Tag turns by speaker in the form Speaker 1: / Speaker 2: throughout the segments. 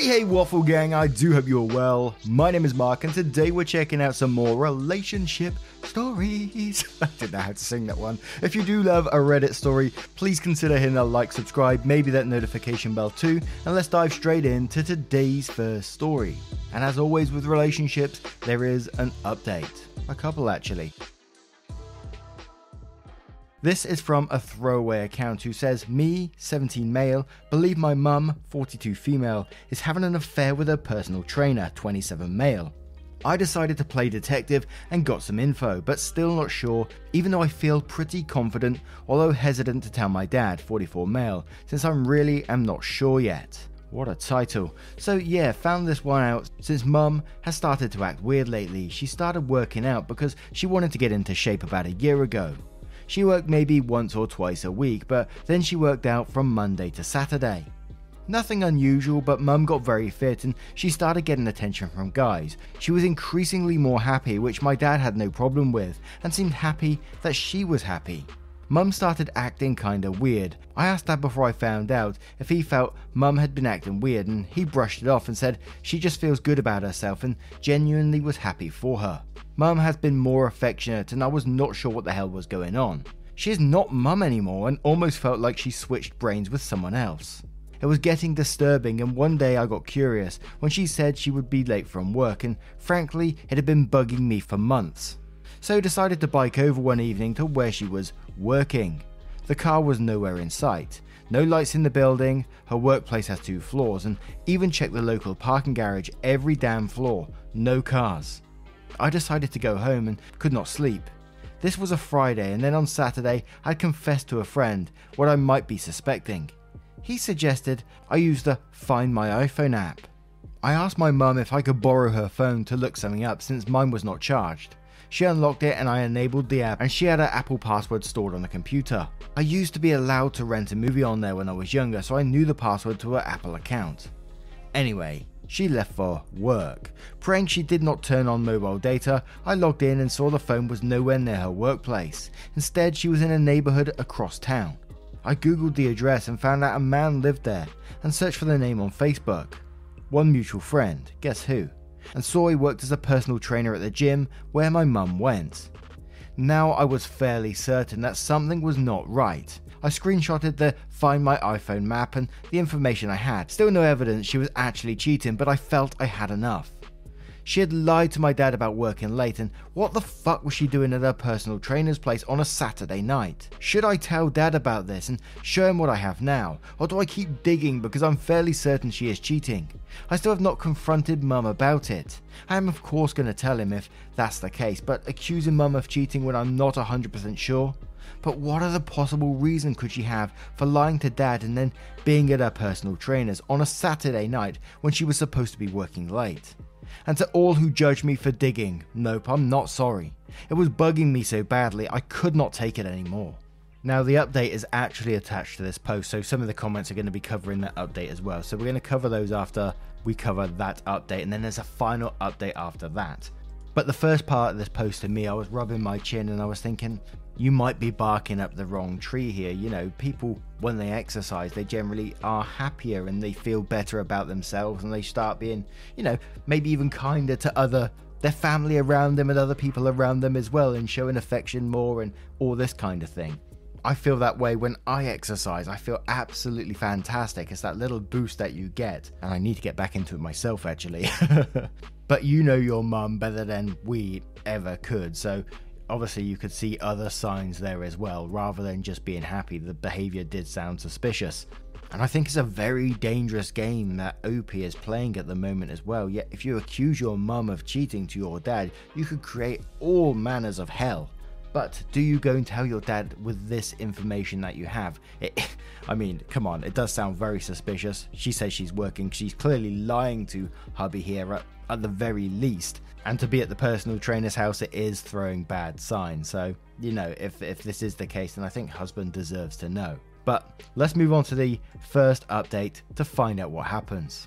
Speaker 1: Hey, hey, Waffle Gang, I do hope you're well. My name is Mark, and today we're checking out some more relationship stories. I didn't know how to sing that one. If you do love a Reddit story, please consider hitting a like, subscribe, maybe that notification bell too, and let's dive straight into today's first story. And as always with relationships, there is an update. A couple actually. This is from a throwaway account who says, Me, 17 male, believe my mum, 42 female, is having an affair with her personal trainer, 27 male. I decided to play detective and got some info, but still not sure, even though I feel pretty confident, although hesitant to tell my dad, 44 male, since I really am not sure yet. What a title. So, yeah, found this one out since mum has started to act weird lately. She started working out because she wanted to get into shape about a year ago. She worked maybe once or twice a week, but then she worked out from Monday to Saturday. Nothing unusual, but mum got very fit and she started getting attention from guys. She was increasingly more happy, which my dad had no problem with, and seemed happy that she was happy. Mum started acting kinda weird. I asked dad before I found out if he felt mum had been acting weird, and he brushed it off and said she just feels good about herself and genuinely was happy for her. Mum has been more affectionate, and I was not sure what the hell was going on. She is not mum anymore and almost felt like she switched brains with someone else. It was getting disturbing, and one day I got curious when she said she would be late from work, and frankly, it had been bugging me for months. So decided to bike over one evening to where she was working. The car was nowhere in sight. No lights in the building, her workplace has two floors, and even checked the local parking garage every damn floor. No cars. I decided to go home and could not sleep. This was a Friday, and then on Saturday, I confessed to a friend what I might be suspecting. He suggested I use the Find My iPhone app. I asked my mum if I could borrow her phone to look something up since mine was not charged. She unlocked it and I enabled the app, and she had her Apple password stored on the computer. I used to be allowed to rent a movie on there when I was younger, so I knew the password to her Apple account. Anyway, she left for work. Praying she did not turn on mobile data, I logged in and saw the phone was nowhere near her workplace. Instead, she was in a neighborhood across town. I googled the address and found out a man lived there and searched for the name on Facebook. One mutual friend, guess who? And saw he worked as a personal trainer at the gym where my mum went. Now I was fairly certain that something was not right. I screenshotted the Find My iPhone map and the information I had. Still no evidence she was actually cheating, but I felt I had enough. She had lied to my dad about working late, and what the fuck was she doing at her personal trainer's place on a Saturday night? Should I tell dad about this and show him what I have now, or do I keep digging because I'm fairly certain she is cheating? I still have not confronted mum about it. I am, of course, going to tell him if that's the case, but accusing mum of cheating when I'm not 100% sure? But what other possible reason could she have for lying to dad and then being at her personal trainer's on a Saturday night when she was supposed to be working late? And to all who judge me for digging, nope, I'm not sorry. It was bugging me so badly I could not take it anymore. Now, the update is actually attached to this post, so some of the comments are going to be covering that update as well. So, we're going to cover those after we cover that update, and then there's a final update after that. But the first part of this post to me, I was rubbing my chin and I was thinking, you might be barking up the wrong tree here. You know, people, when they exercise, they generally are happier and they feel better about themselves and they start being, you know, maybe even kinder to other, their family around them and other people around them as well and showing affection more and all this kind of thing. I feel that way when I exercise. I feel absolutely fantastic. It's that little boost that you get. And I need to get back into it myself, actually. but you know your mum better than we ever could. So obviously you could see other signs there as well, rather than just being happy. The behavior did sound suspicious. And I think it's a very dangerous game that OP is playing at the moment as well. Yet, if you accuse your mum of cheating to your dad, you could create all manners of hell. But do you go and tell your dad with this information that you have? It, I mean, come on, it does sound very suspicious. She says she's working, she's clearly lying to hubby here at, at the very least. And to be at the personal trainer's house, it is throwing bad signs. So, you know, if, if this is the case, then I think husband deserves to know. But let's move on to the first update to find out what happens.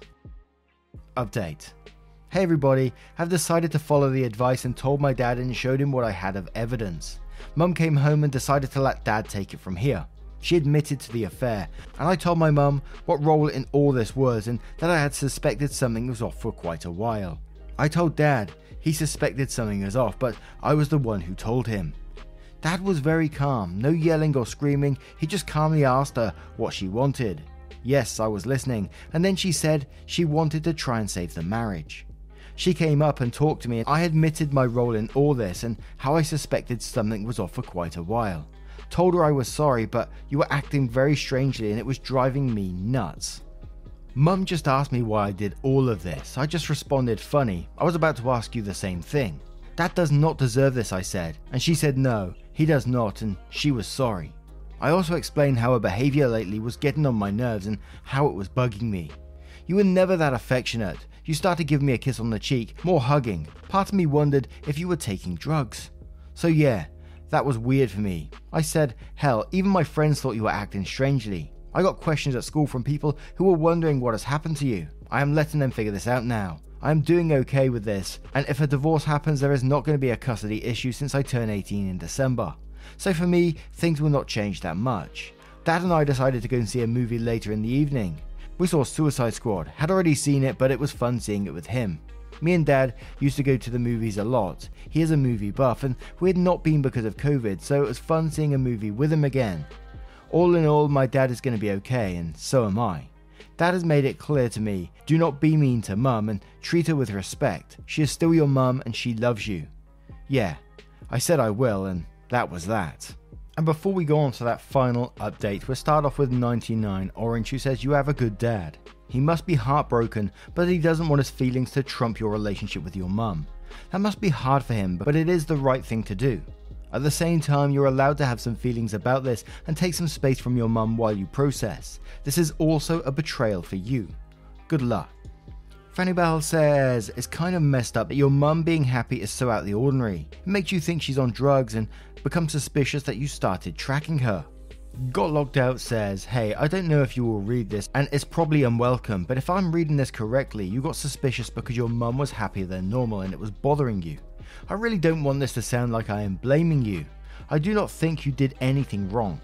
Speaker 1: Update Hey everybody, I've decided to follow the advice and told my dad and showed him what I had of evidence. Mum came home and decided to let dad take it from here. She admitted to the affair, and I told my mum what role in all this was and that I had suspected something was off for quite a while. I told dad he suspected something was off, but I was the one who told him. Dad was very calm, no yelling or screaming, he just calmly asked her what she wanted. Yes, I was listening, and then she said she wanted to try and save the marriage. She came up and talked to me. And I admitted my role in all this and how I suspected something was off for quite a while. Told her I was sorry, but you were acting very strangely and it was driving me nuts. Mum just asked me why I did all of this. I just responded funny. I was about to ask you the same thing. Dad does not deserve this, I said, and she said no, he does not, and she was sorry. I also explained how her behaviour lately was getting on my nerves and how it was bugging me. You were never that affectionate. You started giving me a kiss on the cheek, more hugging. Part of me wondered if you were taking drugs. So, yeah, that was weird for me. I said, hell, even my friends thought you were acting strangely. I got questions at school from people who were wondering what has happened to you. I am letting them figure this out now. I am doing okay with this, and if a divorce happens, there is not going to be a custody issue since I turn 18 in December. So for me, things will not change that much. Dad and I decided to go and see a movie later in the evening. We saw Suicide Squad, had already seen it, but it was fun seeing it with him. Me and Dad used to go to the movies a lot. He is a movie buff, and we had not been because of COVID, so it was fun seeing a movie with him again. All in all, my dad is going to be okay, and so am I. Dad has made it clear to me do not be mean to mum and treat her with respect. She is still your mum and she loves you. Yeah, I said I will, and that was that. And before we go on to that final update, we'll start off with 99 Orange, who says, You have a good dad. He must be heartbroken, but he doesn't want his feelings to trump your relationship with your mum. That must be hard for him, but it is the right thing to do. At the same time, you're allowed to have some feelings about this and take some space from your mum while you process. This is also a betrayal for you. Good luck. Fanny Bell says, It's kind of messed up that your mum being happy is so out of the ordinary. It makes you think she's on drugs and become suspicious that you started tracking her. Got Locked Out says, Hey, I don't know if you will read this, and it's probably unwelcome, but if I'm reading this correctly, you got suspicious because your mum was happier than normal and it was bothering you. I really don't want this to sound like I am blaming you. I do not think you did anything wrong.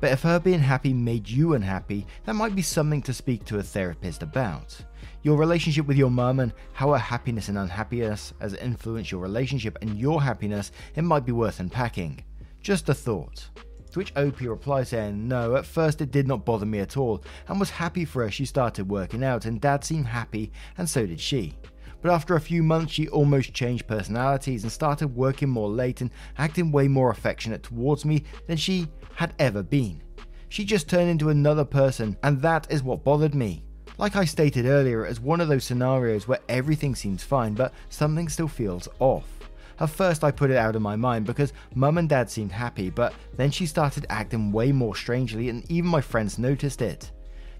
Speaker 1: But if her being happy made you unhappy, that might be something to speak to a therapist about. Your relationship with your mum and how her happiness and unhappiness has influenced your relationship and your happiness, it might be worth unpacking. Just a thought. To which OP replies saying, No, at first it did not bother me at all, and was happy for her she started working out, and dad seemed happy, and so did she. But after a few months, she almost changed personalities and started working more late and acting way more affectionate towards me than she had ever been. She just turned into another person, and that is what bothered me. Like I stated earlier, is one of those scenarios where everything seems fine, but something still feels off. At first, I put it out of my mind because mum and dad seemed happy, but then she started acting way more strangely, and even my friends noticed it.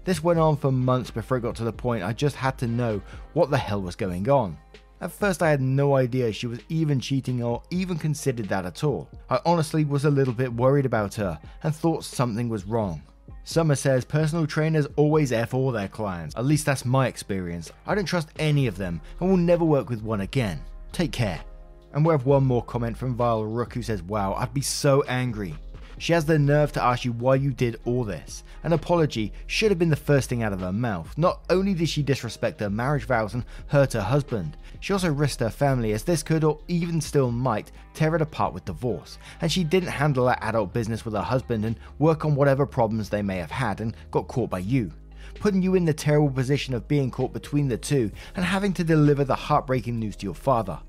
Speaker 1: This went on for months before it got to the point I just had to know what the hell was going on. At first, I had no idea she was even cheating or even considered that at all. I honestly was a little bit worried about her and thought something was wrong. Summer says personal trainers always F all their clients. At least that's my experience. I don't trust any of them and will never work with one again. Take care. And we have one more comment from Vile Rook who says, Wow, I'd be so angry. She has the nerve to ask you why you did all this. An apology should have been the first thing out of her mouth. Not only did she disrespect her marriage vows and hurt her husband, she also risked her family as this could or even still might tear it apart with divorce. And she didn't handle her adult business with her husband and work on whatever problems they may have had and got caught by you putting you in the terrible position of being caught between the two and having to deliver the heartbreaking news to your father.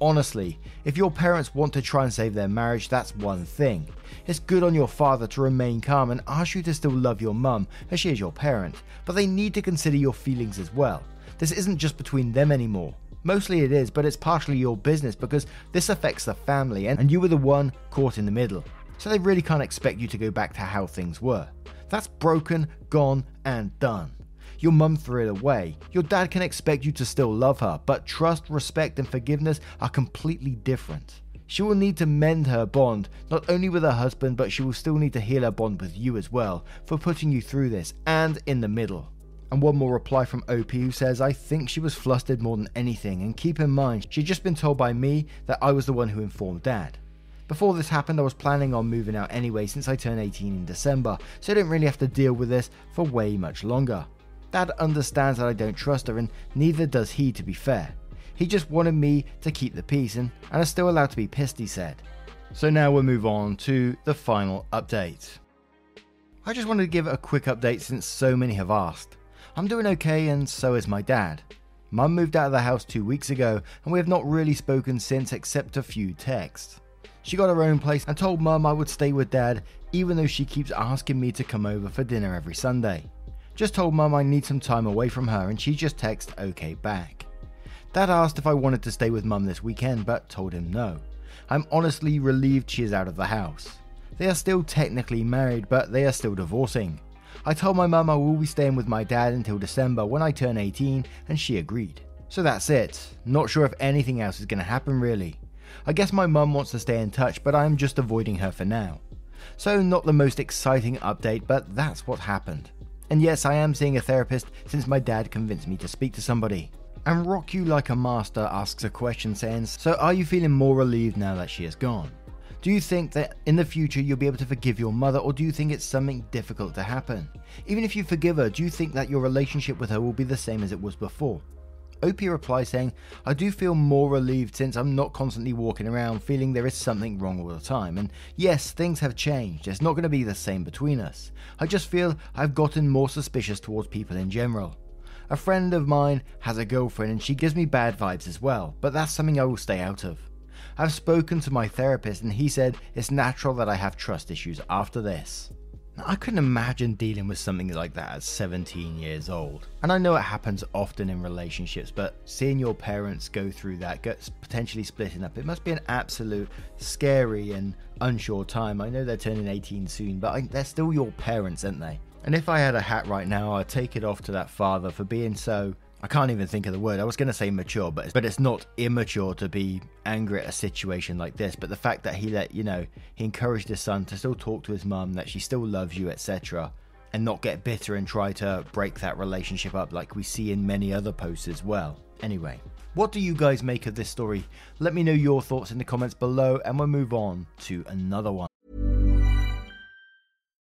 Speaker 1: Honestly, if your parents want to try and save their marriage, that's one thing. It's good on your father to remain calm and ask you to still love your mum, as she is your parent, but they need to consider your feelings as well. This isn't just between them anymore. Mostly it is, but it's partially your business because this affects the family and you were the one caught in the middle. So they really can't expect you to go back to how things were. That's broken, gone, and done. Your mum threw it away. Your dad can expect you to still love her, but trust, respect, and forgiveness are completely different. She will need to mend her bond, not only with her husband, but she will still need to heal her bond with you as well, for putting you through this, and in the middle. And one more reply from OP who says, I think she was flustered more than anything, and keep in mind, she'd just been told by me that I was the one who informed dad. Before this happened, I was planning on moving out anyway since I turned 18 in December, so I didn't really have to deal with this for way much longer. Dad understands that I don't trust her, and neither does he, to be fair. He just wanted me to keep the peace, and, and are still allowed to be pissed, he said. So now we'll move on to the final update. I just wanted to give a quick update since so many have asked. I'm doing okay, and so is my dad. Mum moved out of the house two weeks ago, and we have not really spoken since except a few texts. She got her own place and told Mum I would stay with Dad, even though she keeps asking me to come over for dinner every Sunday. Just told Mum I need some time away from her, and she just texted okay back. Dad asked if I wanted to stay with Mum this weekend, but told him no. I'm honestly relieved she is out of the house. They are still technically married, but they are still divorcing. I told my mum I will be staying with my dad until December when I turn 18, and she agreed. So that's it. Not sure if anything else is going to happen really. I guess my mum wants to stay in touch, but I am just avoiding her for now. So, not the most exciting update, but that's what happened. And yes, I am seeing a therapist since my dad convinced me to speak to somebody. And Rock You Like a Master asks a question saying, So are you feeling more relieved now that she is gone? Do you think that in the future you'll be able to forgive your mother, or do you think it's something difficult to happen? Even if you forgive her, do you think that your relationship with her will be the same as it was before? OP replies saying, I do feel more relieved since I'm not constantly walking around feeling there is something wrong all the time. And yes, things have changed. It's not going to be the same between us. I just feel I've gotten more suspicious towards people in general. A friend of mine has a girlfriend and she gives me bad vibes as well, but that's something I will stay out of. I've spoken to my therapist and he said it's natural that I have trust issues after this. I couldn't imagine dealing with something like that at 17 years old. And I know it happens often in relationships, but seeing your parents go through that, get potentially splitting up, it must be an absolute scary and unsure time. I know they're turning 18 soon, but I, they're still your parents, aren't they? And if I had a hat right now, I'd take it off to that father for being so I can't even think of the word. I was going to say mature, but but it's not immature to be angry at a situation like this. But the fact that he let you know he encouraged his son to still talk to his mum, that she still loves you, etc., and not get bitter and try to break that relationship up like we see in many other posts as well. Anyway, what do you guys make of this story? Let me know your thoughts in the comments below, and we'll move on to another one.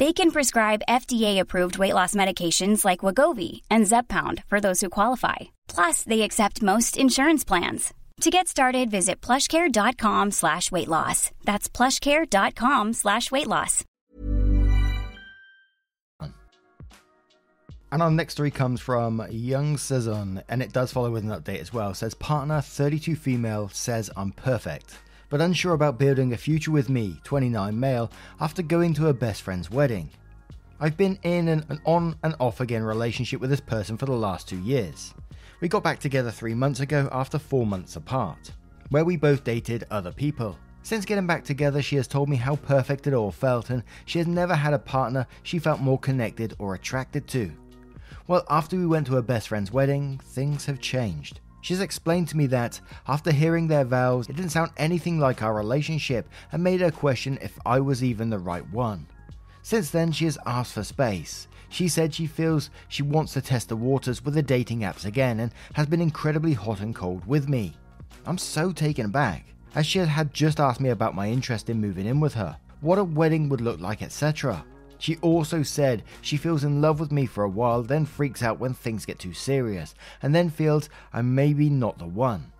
Speaker 2: They can prescribe FDA-approved weight loss medications like Wegovy and Zepbound for those who qualify. Plus, they accept most insurance plans. To get started, visit plushcare.com slash weight loss. That's plushcare.com slash weight loss.
Speaker 1: And our next story comes from Young Sezon, and it does follow with an update as well. It says partner 32 female says I'm perfect, but unsure about building a future with me, 29 male, after going to a best friend's wedding. I've been in an on and off again relationship with this person for the last two years. We got back together three months ago after four months apart, where we both dated other people. Since getting back together, she has told me how perfect it all felt, and she has never had a partner she felt more connected or attracted to. Well, after we went to her best friend's wedding, things have changed. She's explained to me that, after hearing their vows, it didn't sound anything like our relationship and made her question if I was even the right one. Since then, she has asked for space. She said she feels she wants to test the waters with the dating apps again and has been incredibly hot and cold with me. I'm so taken aback, as she had just asked me about my interest in moving in with her, what a wedding would look like, etc. She also said she feels in love with me for a while, then freaks out when things get too serious, and then feels I'm maybe not the one.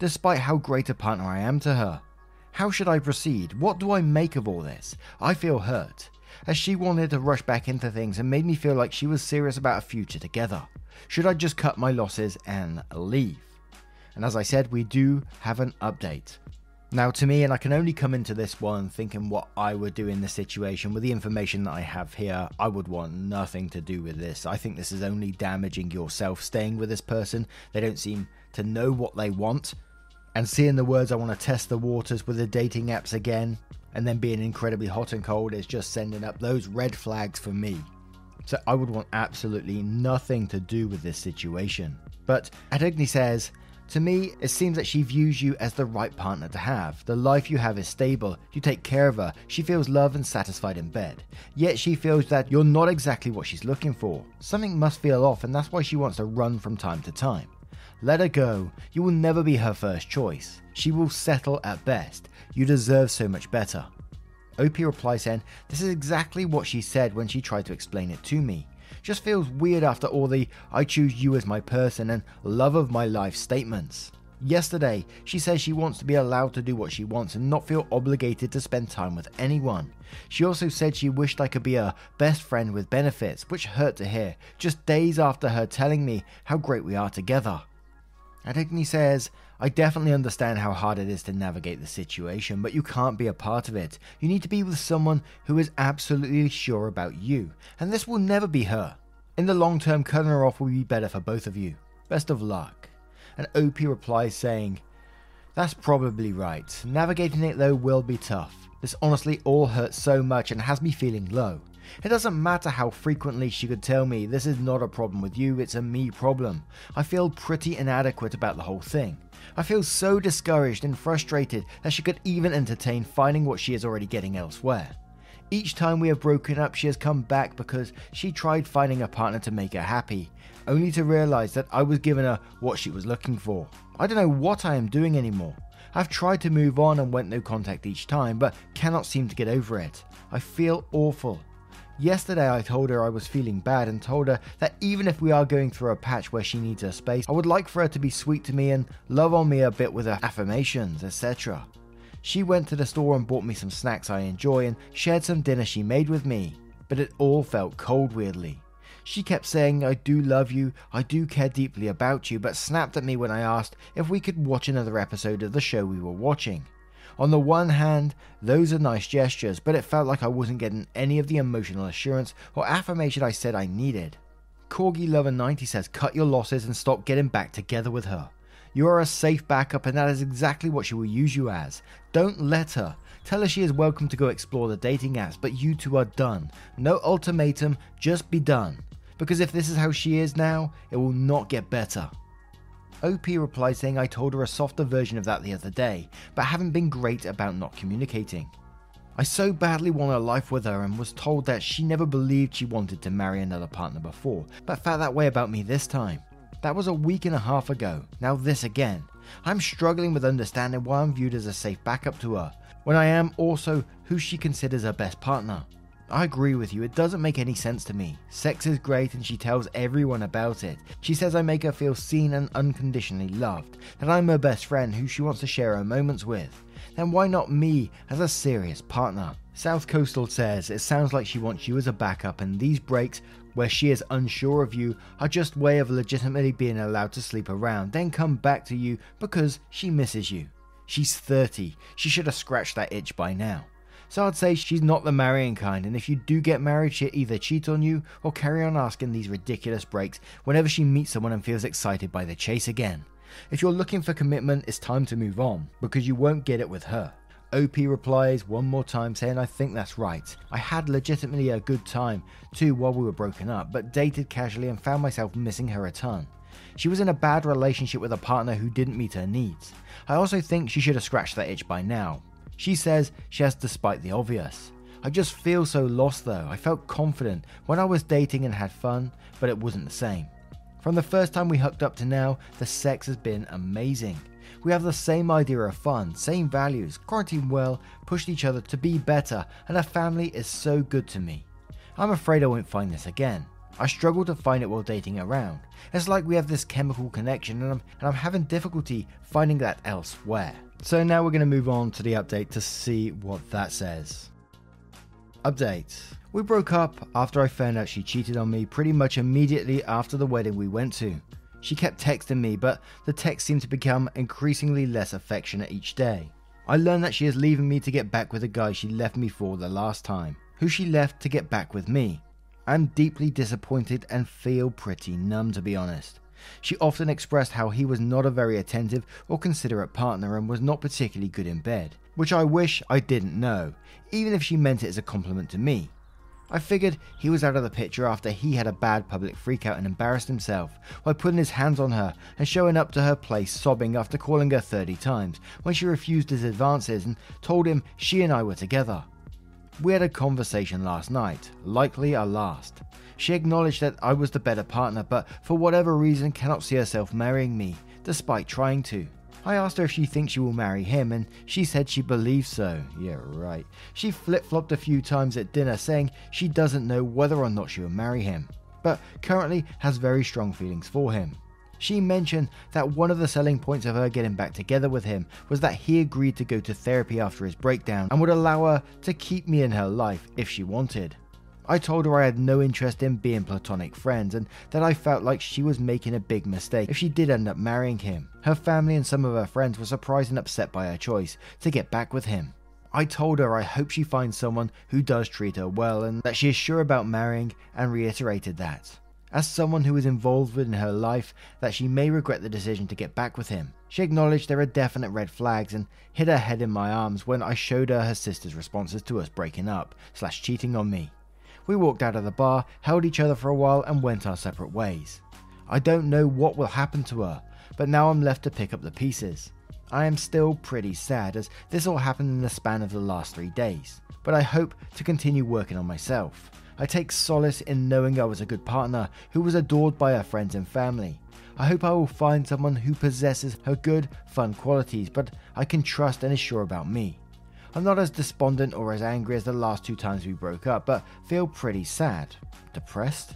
Speaker 1: Despite how great a partner I am to her. How should I proceed? What do I make of all this? I feel hurt, as she wanted to rush back into things and made me feel like she was serious about a future together. Should I just cut my losses and leave? And as I said, we do have an update. Now, to me, and I can only come into this one thinking what I would do in this situation with the information that I have here, I would want nothing to do with this. I think this is only damaging yourself staying with this person. They don't seem to know what they want. And seeing the words, I want to test the waters with the dating apps again, and then being incredibly hot and cold is just sending up those red flags for me. So I would want absolutely nothing to do with this situation. But Adugni says, to me, it seems that she views you as the right partner to have. The life you have is stable, you take care of her, she feels loved and satisfied in bed. Yet she feels that you're not exactly what she's looking for. Something must feel off, and that's why she wants to run from time to time. Let her go. You will never be her first choice. She will settle at best. You deserve so much better. OP replies saying, This is exactly what she said when she tried to explain it to me. Just feels weird after all the I choose you as my person and love of my life statements. Yesterday, she says she wants to be allowed to do what she wants and not feel obligated to spend time with anyone. She also said she wished I could be a best friend with benefits, which hurt to hear, just days after her telling me how great we are together. Adigny says, I definitely understand how hard it is to navigate the situation, but you can't be a part of it. You need to be with someone who is absolutely sure about you, and this will never be her. In the long term, cutting her off will be better for both of you. Best of luck. And OP replies saying, That's probably right. Navigating it though will be tough. This honestly all hurts so much and has me feeling low. It doesn't matter how frequently she could tell me this is not a problem with you, it's a me problem. I feel pretty inadequate about the whole thing. I feel so discouraged and frustrated that she could even entertain finding what she is already getting elsewhere. Each time we have broken up, she has come back because she tried finding a partner to make her happy, only to realize that I was giving her what she was looking for. I don't know what I am doing anymore. I've tried to move on and went no contact each time, but cannot seem to get over it. I feel awful. Yesterday, I told her I was feeling bad and told her that even if we are going through a patch where she needs her space, I would like for her to be sweet to me and love on me a bit with her affirmations, etc. She went to the store and bought me some snacks I enjoy and shared some dinner she made with me, but it all felt cold weirdly. She kept saying, I do love you, I do care deeply about you, but snapped at me when I asked if we could watch another episode of the show we were watching. On the one hand, those are nice gestures, but it felt like I wasn't getting any of the emotional assurance or affirmation I said I needed. Corgi Lover 90 says, Cut your losses and stop getting back together with her. You are a safe backup, and that is exactly what she will use you as. Don't let her. Tell her she is welcome to go explore the dating apps, but you two are done. No ultimatum, just be done. Because if this is how she is now, it will not get better. OP replied saying I told her a softer version of that the other day, but haven't been great about not communicating. I so badly want a life with her and was told that she never believed she wanted to marry another partner before, but felt that way about me this time. That was a week and a half ago, now this again. I'm struggling with understanding why I'm viewed as a safe backup to her, when I am also who she considers her best partner. I agree with you, it doesn't make any sense to me. Sex is great and she tells everyone about it. She says I make her feel seen and unconditionally loved, that I'm her best friend who she wants to share her moments with. Then why not me as a serious partner? South Coastal says it sounds like she wants you as a backup, and these breaks where she is unsure of you are just way of legitimately being allowed to sleep around, then come back to you because she misses you. She's 30. She should have scratched that itch by now. So I'd say she's not the marrying kind, and if you do get married, she'll either cheat on you or carry on asking these ridiculous breaks whenever she meets someone and feels excited by the chase again. If you're looking for commitment, it's time to move on, because you won't get it with her. OP replies one more time saying, I think that's right. I had legitimately a good time too while we were broken up, but dated casually and found myself missing her a ton. She was in a bad relationship with a partner who didn't meet her needs. I also think she should have scratched that itch by now, she says she has despite the obvious. I just feel so lost though. I felt confident when I was dating and had fun, but it wasn't the same. From the first time we hooked up to now, the sex has been amazing. We have the same idea of fun, same values, quarantine well, pushed each other to be better, and our family is so good to me. I'm afraid I won't find this again. I struggle to find it while dating around. It's like we have this chemical connection, and I'm, and I'm having difficulty finding that elsewhere. So now we're going to move on to the update to see what that says. Update. We broke up after I found out she cheated on me pretty much immediately after the wedding we went to. She kept texting me, but the text seemed to become increasingly less affectionate each day. I learned that she is leaving me to get back with the guy she left me for the last time, who she left to get back with me. I'm deeply disappointed and feel pretty numb to be honest. She often expressed how he was not a very attentive or considerate partner and was not particularly good in bed, which I wish I didn't know, even if she meant it as a compliment to me. I figured he was out of the picture after he had a bad public freakout and embarrassed himself by putting his hands on her and showing up to her place sobbing after calling her 30 times when she refused his advances and told him she and I were together. We had a conversation last night, likely our last. She acknowledged that I was the better partner, but for whatever reason cannot see herself marrying me, despite trying to. I asked her if she thinks she will marry him, and she said she believes so. Yeah, right. She flip flopped a few times at dinner, saying she doesn't know whether or not she will marry him, but currently has very strong feelings for him. She mentioned that one of the selling points of her getting back together with him was that he agreed to go to therapy after his breakdown and would allow her to keep me in her life if she wanted. I told her I had no interest in being platonic friends and that I felt like she was making a big mistake if she did end up marrying him. Her family and some of her friends were surprised and upset by her choice to get back with him. I told her I hope she finds someone who does treat her well and that she is sure about marrying and reiterated that. As someone who is involved in her life, that she may regret the decision to get back with him. She acknowledged there are definite red flags and hid her head in my arms when I showed her her sister's responses to us breaking up slash cheating on me. We walked out of the bar, held each other for a while, and went our separate ways. I don't know what will happen to her, but now I'm left to pick up the pieces. I am still pretty sad as this all happened in the span of the last three days, but I hope to continue working on myself. I take solace in knowing I was a good partner who was adored by her friends and family. I hope I will find someone who possesses her good, fun qualities, but I can trust and is sure about me. I'm not as despondent or as angry as the last two times we broke up, but feel pretty sad. Depressed?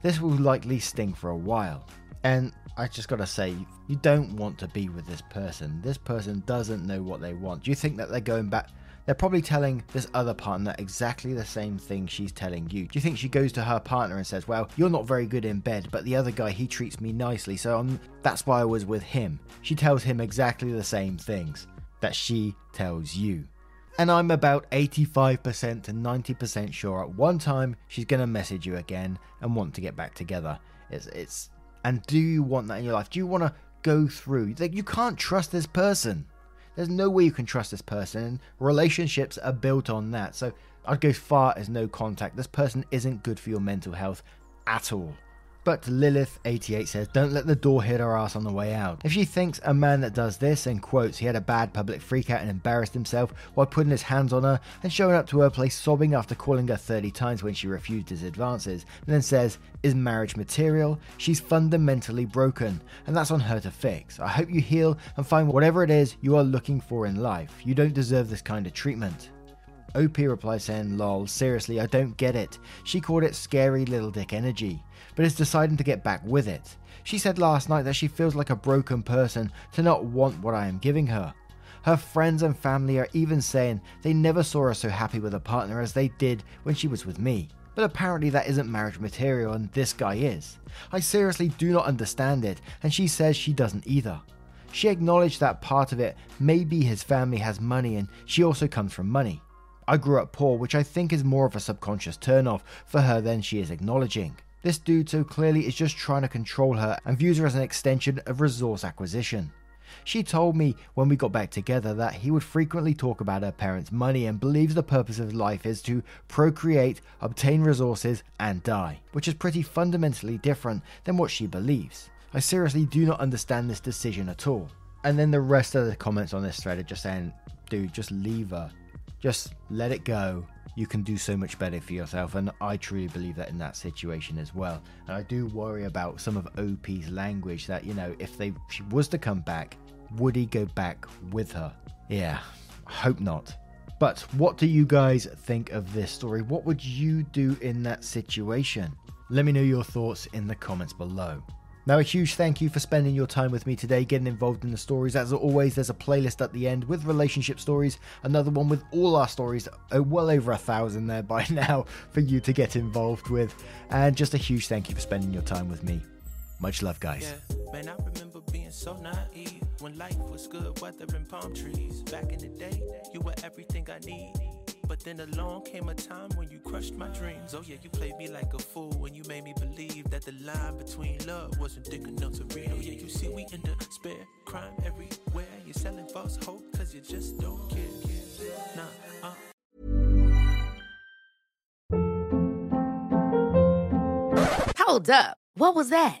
Speaker 1: This will likely sting for a while. And I just gotta say, you don't want to be with this person. This person doesn't know what they want. Do you think that they're going back? They're probably telling this other partner exactly the same thing she's telling you. Do you think she goes to her partner and says, Well, you're not very good in bed, but the other guy, he treats me nicely, so I'm, that's why I was with him? She tells him exactly the same things that she tells you. And I'm about 85% to 90% sure at one time she's going to message you again and want to get back together. It's, it's, and do you want that in your life? Do you want to go through? Like, you can't trust this person. There's no way you can trust this person. Relationships are built on that. So I'd go far as no contact. This person isn't good for your mental health at all. But Lilith88 says, don't let the door hit her ass on the way out. If she thinks a man that does this and quotes he had a bad public freakout and embarrassed himself while putting his hands on her and showing up to her place sobbing after calling her 30 times when she refused his advances, and then says, is marriage material? She's fundamentally broken, and that's on her to fix. I hope you heal and find whatever it is you are looking for in life. You don't deserve this kind of treatment. OP replies saying, lol, seriously, I don't get it. She called it scary little dick energy but is deciding to get back with it. She said last night that she feels like a broken person to not want what I am giving her. Her friends and family are even saying they never saw her so happy with a partner as they did when she was with me. But apparently that isn't marriage material and this guy is. I seriously do not understand it, and she says she doesn't either. She acknowledged that part of it may be his family has money and she also comes from money. I grew up poor, which I think is more of a subconscious turnoff for her than she is acknowledging. This dude so clearly is just trying to control her and views her as an extension of resource acquisition. She told me when we got back together that he would frequently talk about her parents' money and believes the purpose of life is to procreate, obtain resources, and die, which is pretty fundamentally different than what she believes. I seriously do not understand this decision at all. And then the rest of the comments on this thread are just saying, dude, just leave her. Just let it go. you can do so much better for yourself. And I truly believe that in that situation as well. And I do worry about some of OP's language that, you know, if they she was to come back, would he go back with her? Yeah, hope not. But what do you guys think of this story? What would you do in that situation? Let me know your thoughts in the comments below. Now, a huge thank you for spending your time with me today, getting involved in the stories. As always, there's a playlist at the end with relationship stories, another one with all our stories, oh, well over a thousand there by now for you to get involved with. And just a huge thank you for spending your time with me. Much love, guys.
Speaker 3: Yeah, man, I remember being so naive when life was good, weather and palm trees. Back in the day, you were everything I need. But then along came a time when you crushed my dreams. Oh yeah, you played me like a fool when you made me believe that the line between love wasn't thick enough to read. Oh yeah, you see we in the spare crime everywhere. You're selling false hope cause you just don't care. Nah, uh.
Speaker 4: Hold up. What was that?